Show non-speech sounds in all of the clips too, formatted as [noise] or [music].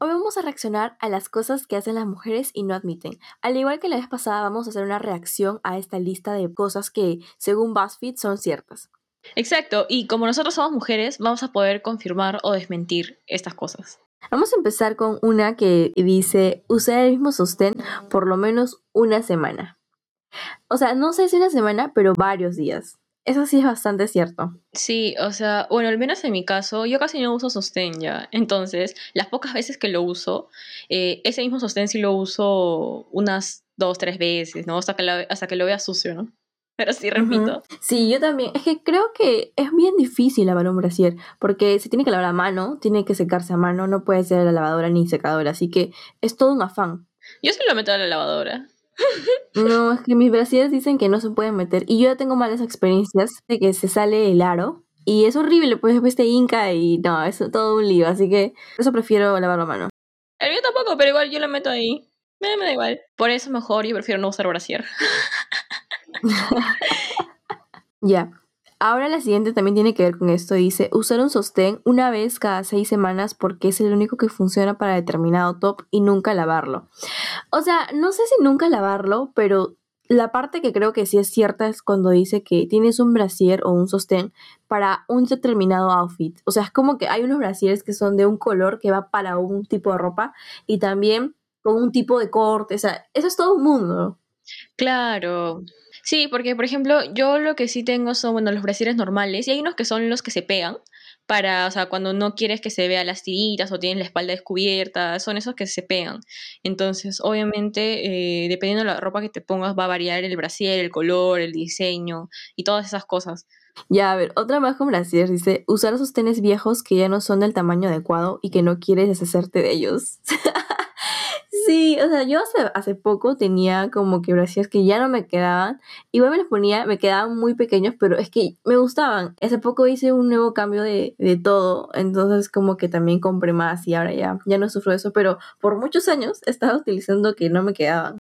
Hoy vamos a reaccionar a las cosas que hacen las mujeres y no admiten. Al igual que la vez pasada, vamos a hacer una reacción a esta lista de cosas que, según BuzzFeed, son ciertas. Exacto, y como nosotros somos mujeres, vamos a poder confirmar o desmentir estas cosas. Vamos a empezar con una que dice usar el mismo sostén por lo menos una semana. O sea, no sé si una semana, pero varios días. Eso sí es bastante cierto. Sí, o sea, bueno, al menos en mi caso, yo casi no uso sostén ya. Entonces, las pocas veces que lo uso, eh, ese mismo sostén sí lo uso unas dos, tres veces, ¿no? Hasta que, hasta que lo vea sucio, ¿no? [laughs] Pero sí, repito. Sí, yo también. Es que creo que es bien difícil lavar un brasier, porque se tiene que lavar a mano, tiene que secarse a mano, no puede ser la lavadora ni secadora, así que es todo un afán. Yo sí lo meto a la lavadora. No, es que mis brasieres dicen que no se pueden meter. Y yo ya tengo malas experiencias de que se sale el aro. Y es horrible, pues después te inca y no, es todo un lío. Así que eso prefiero lavarlo a mano. El mío tampoco, pero igual yo lo meto ahí. Me, me da igual. Por eso mejor yo prefiero no usar brasier. [laughs] ya. Ahora la siguiente también tiene que ver con esto. Dice, usar un sostén una vez cada seis semanas porque es el único que funciona para determinado top y nunca lavarlo. O sea, no sé si nunca lavarlo, pero la parte que creo que sí es cierta es cuando dice que tienes un brasier o un sostén para un determinado outfit. O sea, es como que hay unos brasieres que son de un color que va para un tipo de ropa y también con un tipo de corte. O sea, eso es todo un mundo. Claro. Sí, porque por ejemplo, yo lo que sí tengo son, bueno, los brasieres normales y hay unos que son los que se pegan para, o sea, cuando no quieres que se vea las tiritas o tienes la espalda descubierta, son esos que se pegan. Entonces, obviamente, eh, dependiendo de la ropa que te pongas, va a variar el brasier, el color, el diseño y todas esas cosas. Ya, a ver, otra más con brasier dice, usar sostenes viejos que ya no son del tamaño adecuado y que no quieres deshacerte de ellos. [laughs] Sí, o sea, yo hace, hace poco tenía como que brasieres que ya no me quedaban. Igual me los ponía, me quedaban muy pequeños, pero es que me gustaban. Hace poco hice un nuevo cambio de, de todo, entonces como que también compré más y ahora ya, ya no sufro eso, pero por muchos años he estado utilizando que no me quedaban.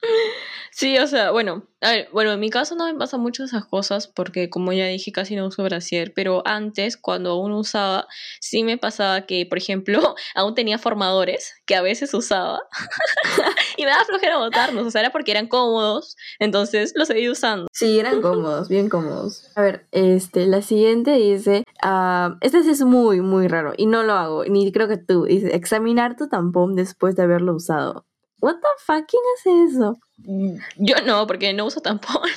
[laughs] Sí, o sea, bueno, a ver, bueno, en mi caso no me pasa mucho esas cosas porque como ya dije casi no uso brasier, pero antes cuando aún usaba, sí me pasaba que, por ejemplo, [laughs] aún tenía formadores que a veces usaba [laughs] y me daba flojera botarnos, o sea, era porque eran cómodos, entonces los seguí usando. Sí, eran cómodos, bien cómodos. A ver, este, la siguiente dice, uh, este es muy, muy raro y no lo hago, ni creo que tú, dice, examinar tu tampón después de haberlo usado. What the fuck, ¿quién hace eso? Yo no, porque no uso tampón.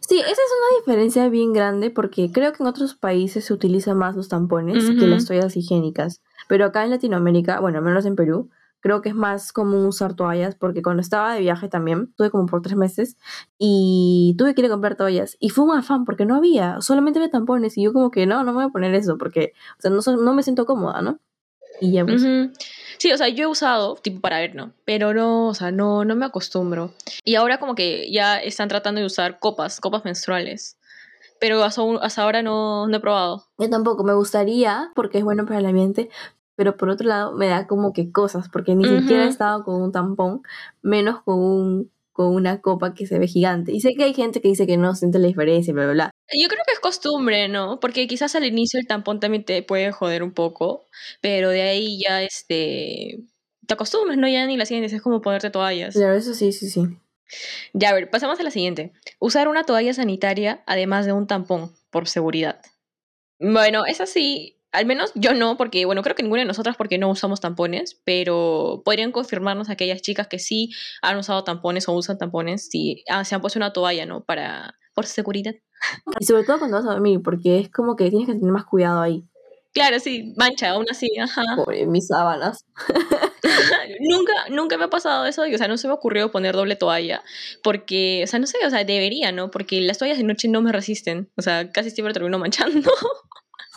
Sí, esa es una diferencia bien grande porque creo que en otros países se utilizan más los tampones que las toallas higiénicas. Pero acá en Latinoamérica, bueno, menos en Perú, creo que es más común usar toallas porque cuando estaba de viaje también, tuve como por tres meses y tuve que ir a comprar toallas y fue un afán porque no había, solamente había tampones y yo como que no, no me voy a poner eso porque, o sea, no, no me siento cómoda, ¿no? Y ya pues. Sí, o sea, yo he usado tipo para ver, ¿no? Pero no, o sea, no, no me acostumbro. Y ahora como que ya están tratando de usar copas, copas menstruales. Pero hasta, hasta ahora no, no he probado. Yo tampoco, me gustaría porque es bueno para el ambiente, pero por otro lado me da como que cosas, porque ni siquiera he estado con un tampón, menos con un con una copa que se ve gigante. Y sé que hay gente que dice que no siente la diferencia, bla, bla, bla. Yo creo que es costumbre, ¿no? Porque quizás al inicio el tampón también te puede joder un poco, pero de ahí ya, este, te acostumbras, ¿no? Ya ni la siguiente es como ponerte toallas. Claro, eso sí, sí, sí. Ya, a ver, pasamos a la siguiente. Usar una toalla sanitaria además de un tampón, por seguridad. Bueno, es así, al menos yo no, porque bueno, creo que ninguna de nosotras porque no usamos tampones, pero podrían confirmarnos aquellas chicas que sí han usado tampones o usan tampones si ah, se han puesto una toalla, ¿no? Para, por seguridad. [laughs] Y sobre todo cuando vas a dormir, porque es como que tienes que tener más cuidado ahí. Claro, sí, mancha, aún así, ajá. Pobre, mis sábanas. [laughs] nunca, nunca me ha pasado eso, o sea, no se me ocurrió poner doble toalla, porque, o sea, no sé, o sea, debería, ¿no? Porque las toallas de noche no me resisten, o sea, casi siempre termino manchando. [laughs]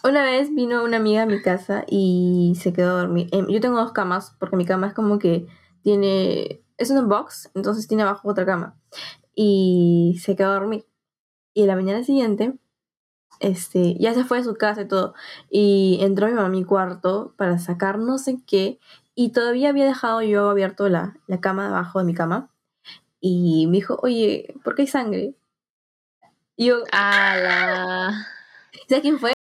Una vez vino una amiga a mi casa y se quedó a dormir. Em, yo tengo dos camas, porque mi cama es como que tiene. Es un box, entonces tiene abajo otra cama. Y se quedó a dormir. Y la mañana siguiente, este, ya se fue a su casa y todo. Y entró mi mamá a mi cuarto para sacar no sé qué. Y todavía había dejado yo abierto la, la cama debajo de mi cama. Y me dijo, oye, ¿por qué hay sangre? Y yo, ¡Ala! [laughs] ¿Sabes quién fue?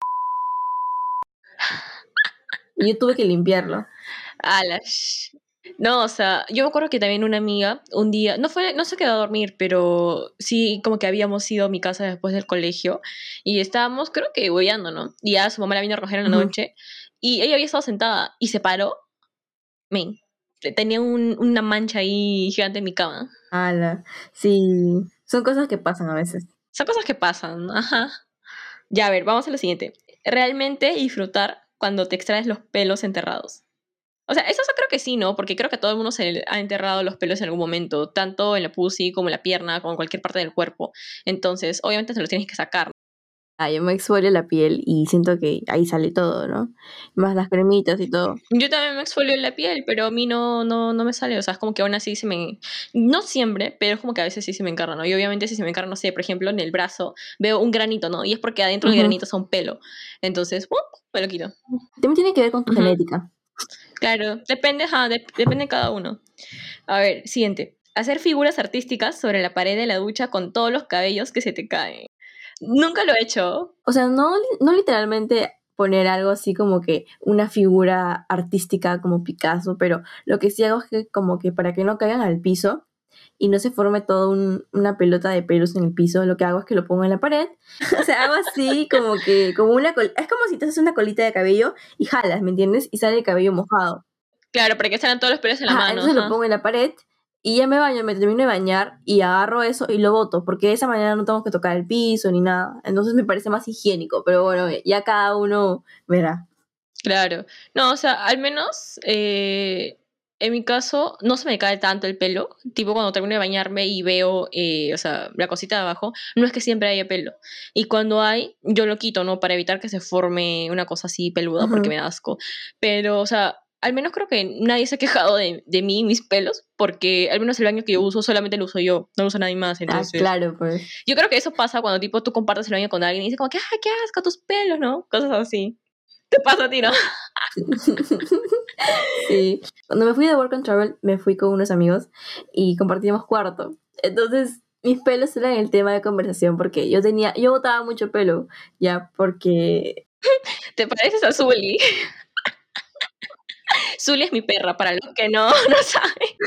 Y yo tuve que limpiarlo. Alas. No, o sea, yo me acuerdo que también una amiga un día, no fue, no se quedó a dormir, pero sí como que habíamos ido a mi casa después del colegio y estábamos, creo que hueveando, ¿no? Y ya su mamá la vino a recoger en la Ujú. noche y ella había estado sentada y se paró, men, tenía un- una mancha ahí gigante en mi cama. Ala. Sí. Son cosas que pasan a veces. Son cosas que pasan, ajá. Ya, a ver, vamos a lo siguiente. Realmente disfrutar cuando te extraes los pelos enterrados. O sea, eso creo que sí, ¿no? Porque creo que todo el mundo se ha enterrado los pelos en algún momento, tanto en la pussy como en la pierna, como en cualquier parte del cuerpo. Entonces, obviamente se los tienes que sacar. Ah, yo me exfolio la piel y siento que ahí sale todo, ¿no? Más las cremitas y todo. Yo también me exfolio la piel, pero a mí no, no, no me sale. O sea, es como que aún así se me... No siempre, pero es como que a veces sí se me encarna, ¿no? Y obviamente si se me encarna, no sé, por ejemplo, en el brazo veo un granito, ¿no? Y es porque adentro del Ujú. granito es un pelo. Entonces, ¡pum! me lo quito. También tiene que ver con tu genética. Claro, depende, de- depende de cada uno. A ver, siguiente. Hacer figuras artísticas sobre la pared de la ducha con todos los cabellos que se te caen. Nunca lo he hecho. O sea, no, no literalmente poner algo así como que una figura artística como Picasso, pero lo que sí hago es que como que para que no caigan al piso y no se forme toda una pelota de pelos en el piso, lo que hago es que lo pongo en la pared. O sea, hago así [laughs] como que, como una col- es como si te haces una colita de cabello y jalas, ¿me entiendes? Y sale el cabello mojado. Claro, para que salgan todos los pelos en la Ajá, mano. entonces lo pongo en la pared y ya me baño, me termino de bañar y agarro eso y lo boto, porque de esa manera no tengo que tocar el piso ni nada. Entonces me parece más higiénico, pero bueno, ya cada uno verá. Claro. No, o sea, al menos eh, en mi caso no se me cae tanto el pelo. Tipo cuando termino de bañarme y veo, eh, o sea, la cosita de abajo, no es que siempre haya pelo. Y cuando hay, yo lo quito, ¿no? Para evitar que se forme una cosa así peluda porque me da asco. Pero, o sea, al menos creo que nadie se ha quejado de, de mí y mis pelos, porque al menos el baño que yo uso solamente lo uso yo, no lo usa nadie más. Ah, Entonces, claro, pues. yo creo que eso pasa cuando tipo tú compartes el baño con alguien y dices como que, ay, qué asco tus pelos, ¿no? Cosas así. Te pasa a ti, ¿no? [laughs] sí. Cuando me fui de Work and Travel, me fui con unos amigos y compartíamos cuarto. Entonces, mis pelos eran el tema de conversación porque yo tenía, yo botaba mucho pelo, ya, porque [laughs] ¿Te pareces a Zully? Zully es mi perra, para los que no, [laughs] no saben.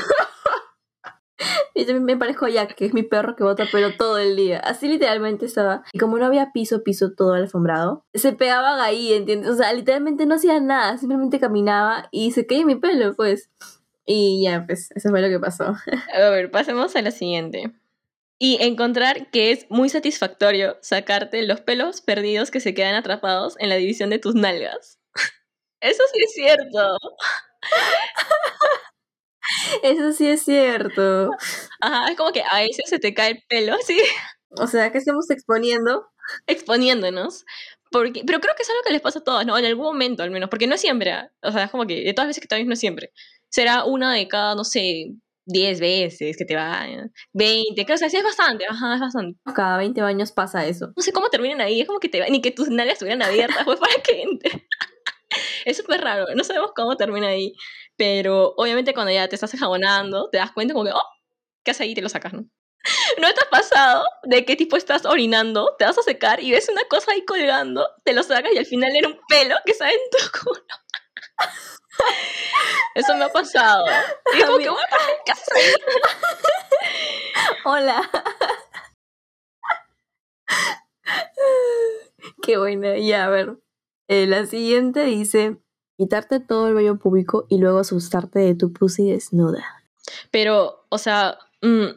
Y también me parezco a Jack, que es mi perro que bota pelo todo el día. Así literalmente estaba. Y como no había piso, piso todo alfombrado, se pegaban ahí, ¿entiendes? O sea, literalmente no hacía nada, simplemente caminaba y se caía mi pelo, pues. Y ya, pues, eso fue lo que pasó. A ver, pasemos a la siguiente. Y encontrar que es muy satisfactorio sacarte los pelos perdidos que se quedan atrapados en la división de tus nalgas. Eso sí es cierto. Eso sí es cierto. Ajá, es como que a veces se te cae el pelo [laughs] así, O sea, que estamos exponiendo. exponiéndonos. Porque, pero creo que es algo que les pasa a todas, ¿no? En algún momento al menos, porque no es siempre. ¿ah? O sea, es como que de todas las veces que te no es siempre. Será una de cada, no sé, 10 veces que te va, 20, que, o sea, sí es bastante, ajá, es bastante. Cada 20 años pasa eso. No sé cómo terminan ahí, es como que te ni que tus nalgas estuvieran abiertas, [laughs] pues para que entre. [laughs] Es súper raro, no sabemos cómo termina ahí. Pero obviamente cuando ya te estás jabonando, te das cuenta como que, oh, ¿qué haces ahí? Te lo sacas, ¿no? [laughs] ¿No te ha pasado de qué tipo estás orinando? Te vas a secar y ves una cosa ahí colgando, te lo sacas y al final era un pelo que sale en tu culo. [laughs] Eso me ha pasado. Y como que, ¿qué haces ahí? Hola. Qué buena. Ya, a ver. Eh, la siguiente dice: quitarte todo el vello público y luego asustarte de tu pussy desnuda. Pero, o sea, mm,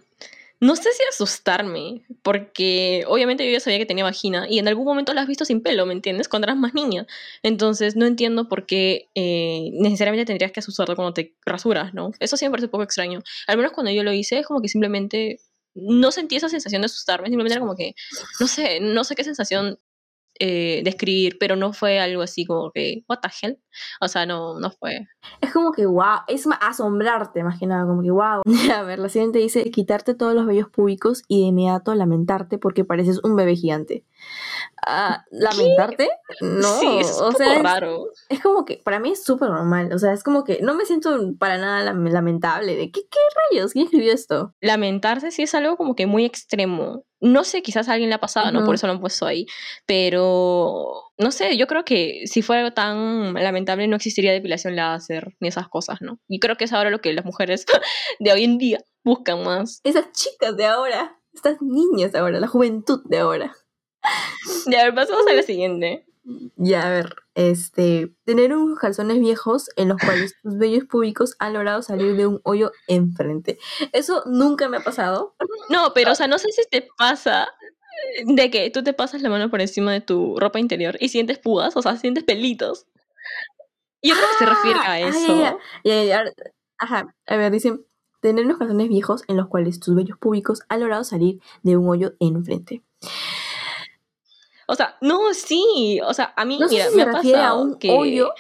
no sé si asustarme, porque obviamente yo ya sabía que tenía vagina y en algún momento la has visto sin pelo, ¿me entiendes? Cuando eras más niña. Entonces, no entiendo por qué eh, necesariamente tendrías que asustarte cuando te rasuras, ¿no? Eso sí me parece un poco extraño. Al menos cuando yo lo hice, es como que simplemente no sentí esa sensación de asustarme, simplemente era como que, no sé, no sé qué sensación eh, describir, pero no fue algo así como que, what the hell? O sea, no, no fue. Es como que wow, es asombrarte más que nada, como que wow. [laughs] A ver, la siguiente dice quitarte todos los vellos públicos y de inmediato lamentarte porque pareces un bebé gigante. Ah, ¿Lamentarte? No, sí, es o sea, raro. es como que para mí es súper normal. O sea, es como que no me siento para nada lam- lamentable. ¿De qué, qué rayos? ¿Quién escribió esto? Lamentarse sí es algo como que muy extremo. No sé, quizás a alguien le ha pasado, ¿no? Por eso lo han puesto ahí. Pero, no sé, yo creo que si fuera algo tan lamentable no existiría depilación láser ni esas cosas, ¿no? Y creo que es ahora lo que las mujeres [laughs] de hoy en día buscan más. Esas chicas de ahora, estas niñas de ahora, la juventud de ahora. Ya, a ver, pasamos a la siguiente. Ya, a ver, este, tener unos calzones viejos en los cuales tus vellos públicos han logrado salir de un hoyo enfrente. Eso nunca me ha pasado. No, pero, o sea, no sé si te pasa de que tú te pasas la mano por encima de tu ropa interior y sientes púas, o sea, sientes pelitos. Yo creo que se refiere Ah, a ah, eso. ya, ya. Ya, ya, ahora- Ajá, a ver, dicen, tener unos calzones viejos en los cuales tus vellos públicos han logrado salir de un hoyo enfrente. O sea, no, sí. O sea, a mí, No sé si me ha refiere a un que... hoyo,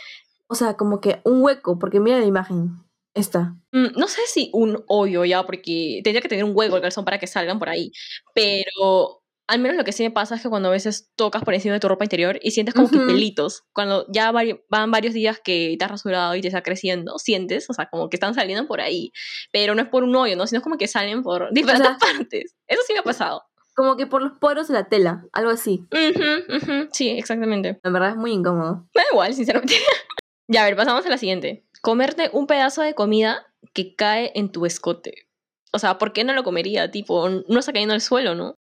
o sea, como que un hueco, porque mira la imagen, esta. Mm, No sé si un hoyo ya, porque tendría que tener un hueco el calzón para que salgan por ahí. Pero al menos lo que sí me pasa es que cuando a veces tocas por encima de tu ropa interior y sientes como que Ujú. pelitos. Cuando ya vari- van varios días que te has rasurado y te está creciendo, sientes, o sea, como que están saliendo por ahí. Pero no es por un hoyo, ¿no? Sino como que salen por diferentes sea- [laughs] partes. Eso sí me ha pasado. Como que por los poros de la tela, algo así. Sí, exactamente. La verdad es muy incómodo. Me da igual, sinceramente. [laughs] ya, a ver, pasamos a la siguiente. Comerte un pedazo de comida que cae en tu escote. O sea, ¿por qué no lo comería? Tipo, no está cayendo al suelo, ¿no?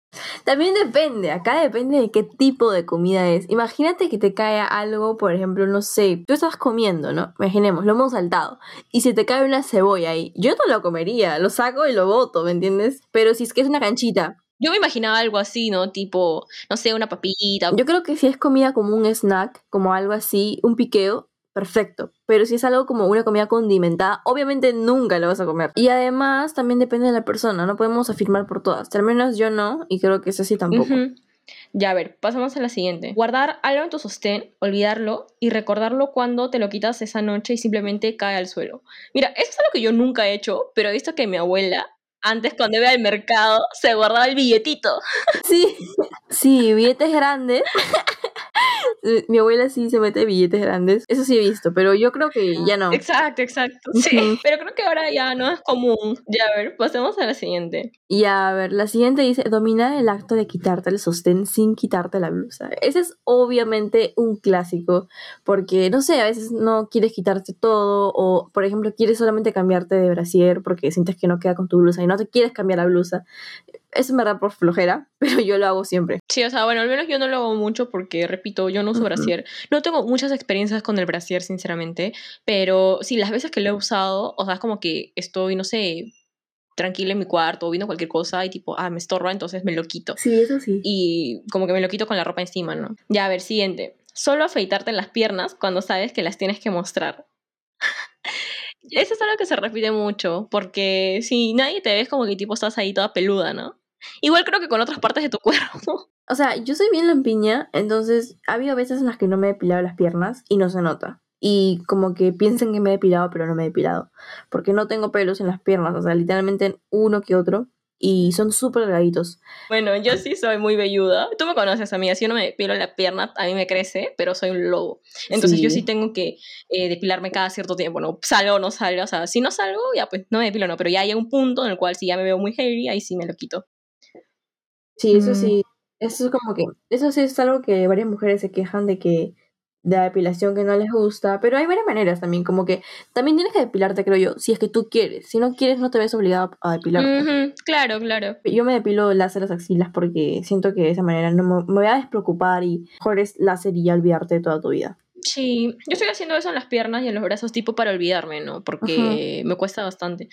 También depende, acá depende de qué tipo de comida es. Imagínate que te cae algo, por ejemplo, no sé, tú estás comiendo, ¿no? Imaginemos, lo hemos saltado. Y si te cae una cebolla ahí, yo no lo comería, lo saco y lo boto, ¿me entiendes? Pero si es que es una canchita, Yo me imaginaba algo así, ¿no? Tipo, no sé, una papita. yo creo que si es comida como un snack, como algo así, un piqueo, perfecto. Pero si es algo como una comida condimentada, obviamente nunca lo vas a comer. Y además también depende de la persona, no podemos afirmar por todas. Al menos yo no, y creo que es así tampoco. Ya, a ver, pasamos a la siguiente. Guardar algo en tu sostén, olvidarlo y recordarlo cuando te lo quitas esa noche y simplemente cae al suelo. Mira, eso es algo que yo nunca he hecho, pero he visto que mi abuela, antes cuando iba al mercado, se guardaba el billetito. Sí, sí, billetes grandes. Eh, Mi abuela sí se mete billetes grandes. Eso sí he visto, pero yo creo que ya no. Exacto, exacto. Sí, pero creo que ahora ya no es común. Ya, a ver, pasemos a la siguiente. Y a ver, la siguiente dice, dominar el acto de quitarte el sostén sin quitarte la blusa. Ese es obviamente un clásico, porque no sé, a veces no quieres quitarte todo, o por ejemplo, quieres solamente cambiarte de brasier porque sientes que no queda con tu blusa y no te quieres cambiar la blusa. Eso me da por flojera, [laughs] pero yo lo hago siempre. Sí, o sea, bueno, al menos yo no lo hago mucho porque, repito, yo no uso brasier. No tengo muchas experiencias con el brasier, sinceramente, pero sí, las veces que lo he usado, o sea, es como que estoy, no sé, tranquila en mi cuarto viendo cualquier cosa y tipo, ah, me estorba, entonces me lo quito. Sí, eso sí. Y como que me lo quito con la ropa encima, ¿no? Ya, a ver, siguiente. Solo afeitarte las piernas cuando sabes que las tienes que mostrar. [laughs] Eso es algo que se repite mucho, porque si nadie te ves como que tipo estás ahí toda peluda, ¿no? Igual creo que con otras partes de tu cuerpo. [laughs] O sea, yo soy bien lampiña, entonces ha habido veces en las que no me he depilado las piernas y no se nota. Y como que piensan que me he depilado, pero no me he depilado. Porque no tengo pelos en las piernas, o sea, literalmente uno que otro. Y son súper delgaditos. Bueno, yo sí soy muy velluda. Tú me conoces, amiga. Si yo no me depilo la pierna, a mí me crece, pero soy un lobo. Entonces yo Sí. sí tengo que eh, depilarme cada cierto tiempo, ¿no? Salgo o no salgo. O sea, si no salgo, ya pues no me depilo, no. Pero ya hay un punto en el cual si ya me veo muy heavy, ahí sí me lo quito. Sí, eso Mm. sí. Eso es como que. Eso sí es algo que varias mujeres se quejan de que. de la depilación que no les gusta. Pero hay varias maneras también. Como que también tienes que depilarte, creo yo. Si es que tú quieres. Si no quieres, no te ves obligado a depilarte. Claro, claro. Yo me depilo láser las axilas porque siento que de esa manera no me, me voy a despreocupar y mejor es láser y ya olvidarte de toda tu vida. Sí, yo estoy haciendo eso en las piernas y en los brazos tipo para olvidarme, ¿no? Porque me cuesta bastante.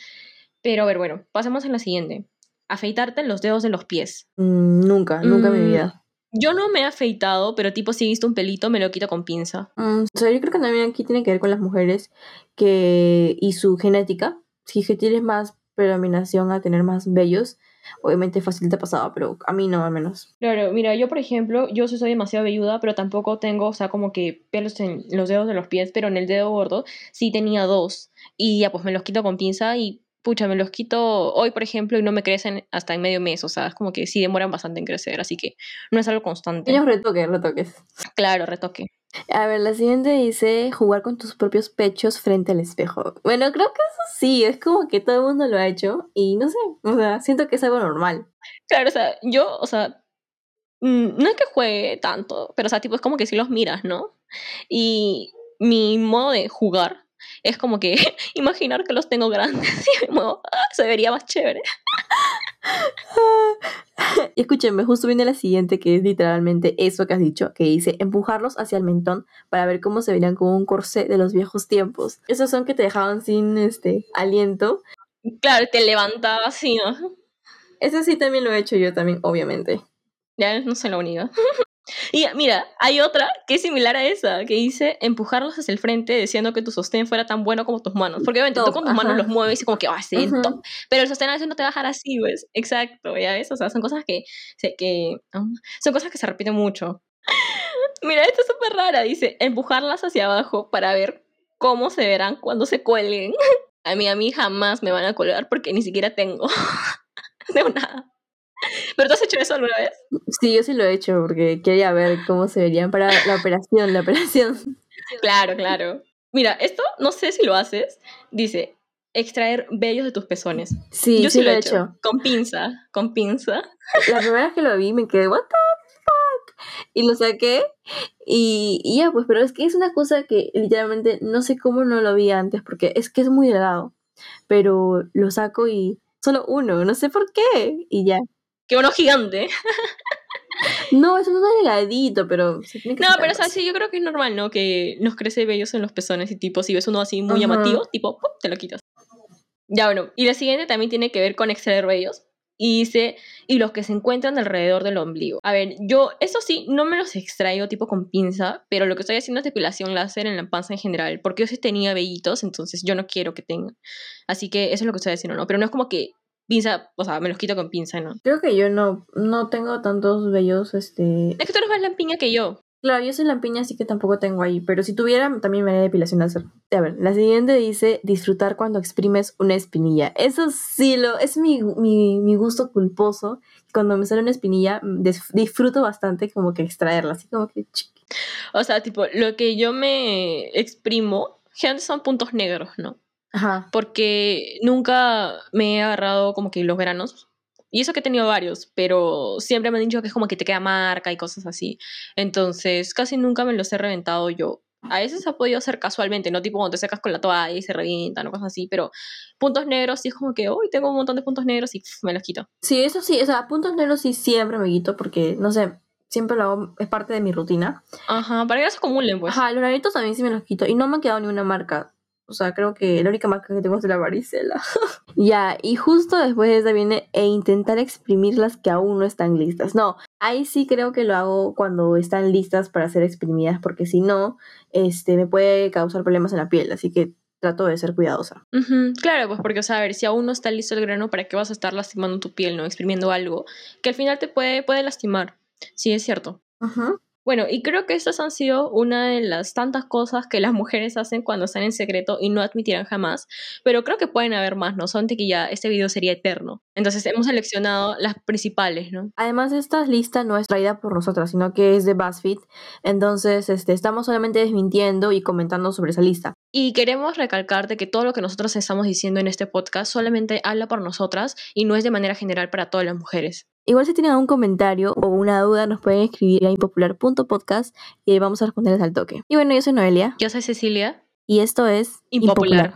Pero a ver, bueno, pasemos a la siguiente. Afeitarte los dedos de los pies. Mm, nunca, nunca en mi Mm. vida. Yo no me he afeitado, pero tipo si he visto un pelito me lo quito con pinza. Mm, o sea, yo creo que también aquí tiene que ver con las mujeres que y su genética. Si es que tienes más predominación a tener más vellos, obviamente fácil te ha pasado, pero a mí no, al menos. Claro, mira, yo por ejemplo, yo sí soy demasiado velluda, pero tampoco tengo, o sea, como que pelos en los dedos de los pies, pero en el dedo gordo sí tenía dos. Y ya pues me los quito con pinza y pucha, me los quito hoy, por ejemplo, y no me crecen hasta en medio mes. O sea, es como que sí demoran bastante en crecer, así que no es algo constante. Tienes retoques, retoques. Claro, retoque. A ver, la siguiente dice jugar con tus propios pechos frente al espejo. Bueno, creo que eso sí, es como que todo el mundo lo ha hecho y no sé, o sea, siento que es algo normal. Claro, o sea, yo, o sea, mm, no es que juegue tanto, pero o sea, tipo, es como que si los miras, ¿no? Y mi modo de jugar es como que [laughs] imaginar que los tengo grandes [laughs] y me muevo, ¡ah! se vería más chévere. [laughs] Y escúchenme, justo viene la siguiente que es literalmente eso que has dicho, que dice empujarlos hacia el mentón para ver cómo se verían como un corsé de los viejos tiempos. Esos son que te dejaban sin este aliento. Claro, te levantaba así, ¿no? Ese sí también lo he hecho yo también, obviamente. Ya no soy la única. Y mira, hay otra que es similar a esa, que dice empujarlos hacia el frente diciendo que tu sostén fuera tan bueno como tus manos. Porque obviamente tú con tus manos ajá. los mueves y como que, ah, sí, Ujú. top. Pero el sostén a veces no te va a dejar así, ¿ves? Exacto, ¿ya ves? O sea, son cosas que, se- que ah, son cosas que se repiten mucho. [laughs] Mira, esta es súper rara, dice empujarlas hacia abajo para ver cómo se verán cuando se cuelguen. [laughs] A mí, a mí jamás me van a colgar porque ni siquiera tengo. [laughs] de nada. ¿Pero tú has hecho eso alguna vez? Sí, yo sí lo he hecho porque quería ver cómo se verían para la operación, la operación. Claro, claro. Mira, esto no sé si lo haces. Dice, extraer vellos de tus pezones. Sí, Yo sí, lo he hecho. Con pinza, con pinza. La primera vez que lo vi me quedé, what the fuck? Y lo saqué y, y ya, pues, pero es que es una cosa que literalmente no sé cómo no lo vi antes porque es que es muy delgado. Pero lo saco y solo uno, no sé por qué. Y ya. Que uno gigante. No, es delgadito, pero se tiene que No, pero o sea, más. sí, yo creo que es normal, ¿no? Que nos crece vellos en los pezones y tipo, si ves uno así muy Ajá. llamativo, tipo, ¡pum! te lo quitas. Ya, bueno. Y la siguiente también tiene que ver con extraer vellos. Y dice, y los que se encuentran alrededor del ombligo. A ver, yo, eso sí, no me los extraigo tipo con pinza, pero lo que estoy haciendo es depilación láser en la panza en general, porque yo sí tenía vellitos, entonces yo no quiero que tengan. Así que eso es lo que estoy haciendo, ¿no? Pero no es como que pinza, o sea, me los quito con pinza, ¿no? Creo que yo no, no tengo tantos vellos, este... Es que tú eres más lampiña que yo. Claro, yo soy lampiña, así que tampoco tengo ahí, pero si tuviera, también me haría depilación láser. A ver, la siguiente dice disfrutar cuando exprimes una espinilla. Eso sí, lo, es mi, mi, mi gusto culposo. Cuando me sale una espinilla, disfruto bastante como que extraerla, así como que... O sea, tipo, lo que yo me exprimo, generalmente son puntos negros, ¿no? Ajá. Porque nunca me he agarrado como que los granos. Y eso que he tenido varios, pero siempre me han dicho que es como que te queda marca y cosas así. Entonces, casi nunca me los he reventado yo. A veces ha podido ser casualmente, no tipo cuando te secas con la toalla y se revientan o cosas así, pero puntos negros sí es como que, uy, tengo un montón de puntos negros y pf, me los quito. Sí, eso sí, o sea, puntos negros sí siempre me quito porque, no sé, siempre lo hago, es parte de mi rutina. Ajá, para que no se acumulen, pues. Ajá, los granitos también sí me los quito y no me ha quedado ni una marca. O sea, creo que la única marca que tengo es la varicela. [laughs] ya, y justo después de esa viene e intentar exprimir las que aún no están listas. No, ahí sí creo que lo hago cuando están listas para ser exprimidas, porque si no, este, me puede causar problemas en la piel, así que trato de ser cuidadosa. Ujú, Claro, pues porque, o sea, a ver, si aún no está listo el grano, ¿para qué vas a estar lastimando tu piel, no? Exprimiendo algo que al final te puede, puede lastimar. Sí, es cierto. Ajá. Bueno, y creo que estas han sido una de las tantas cosas que las mujeres hacen cuando están en secreto y no admitirán jamás, pero creo que pueden haber más, ¿no? Son de que ya este video sería eterno. Entonces hemos seleccionado las principales, ¿no? Además, esta lista no es traída por nosotras, sino que es de BuzzFeed. Entonces, este, estamos solamente desmintiendo y comentando sobre esa lista. Y queremos recalcarte que todo lo que nosotros estamos diciendo en este podcast solamente habla por nosotras y no es de manera general para todas las mujeres. Igual si tienen algún comentario o una duda nos pueden escribir a impopular.podcast y ahí vamos a responderles al toque. Y bueno, yo soy Noelia Yo soy Cecilia. y esto es Impopular.